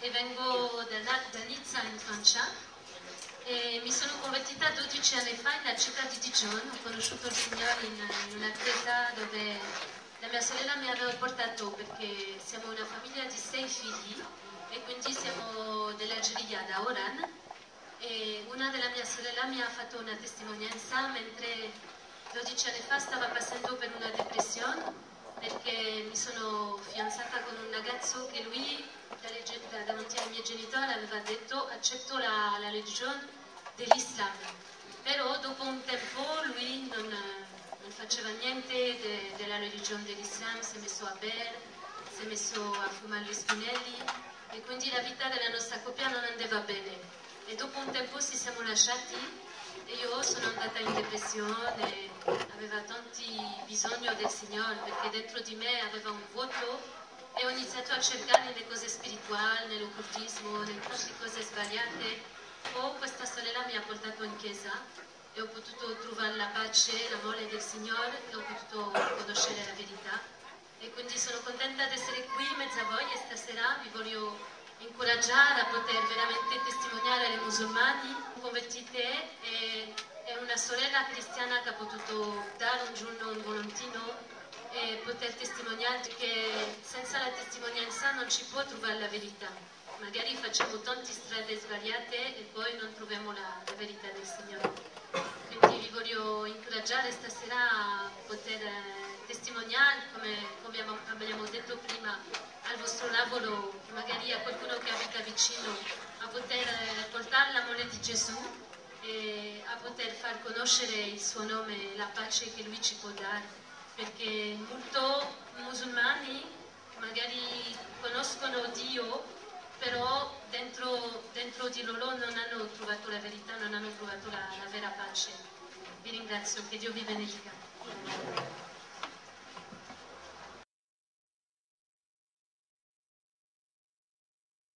e vengo da, da Nizza in Francia. E mi sono convertita 12 anni fa nella città di Dijon, ho conosciuto il Signore in, in una chiesa dove la mia sorella mi aveva portato perché siamo una famiglia di sei figli e quindi siamo dell'Algeria, da Oran. E una della mia sorella mi ha fatto una testimonianza mentre 12 anni fa stava passando per una depressione perché mi sono fidanzata con un ragazzo che lui davanti genitori aveva detto accetto la, la religione dell'Islam. Però dopo un tempo lui non, non faceva niente de, della religione dell'Islam si è messo a bere si è messo a fumare gli spinelli e quindi la vita della nostra coppia non andava bene. E dopo un tempo ci siamo lasciati e io sono andata in depressione, avevo tanti bisogni del Signore perché dentro di me aveva un vuoto e ho iniziato a cercare nelle cose spirituali, nell'occultismo, nelle cose sbagliate. Poi questa sorella mi ha portato in chiesa e ho potuto trovare la pace, l'amore del Signore e ho potuto conoscere la verità. E quindi sono contenta di essere qui in mezzo a voi e stasera vi voglio incoraggiare a poter veramente testimoniare ai musulmani convertite e, e una sorella cristiana che ha potuto dare un giorno un volantino e poter testimoniare che senza la testimonianza non ci può trovare la verità. Magari facciamo tante strade sbagliate e poi non troviamo la, la verità del Signore. Quindi vi voglio incoraggiare stasera a poter eh, testimoniare, come, come abbiamo detto prima, al vostro lavoro, magari a qualcuno che abita vicino, a poter portare l'amore di Gesù e a poter far conoscere il suo nome e la pace che lui ci può dare. Perché molti musulmani magari conoscono Dio, però dentro, dentro, di loro non hanno trovato la verità, non hanno trovato la, la vera pace. Vi ringrazio, che Dio vi benedica.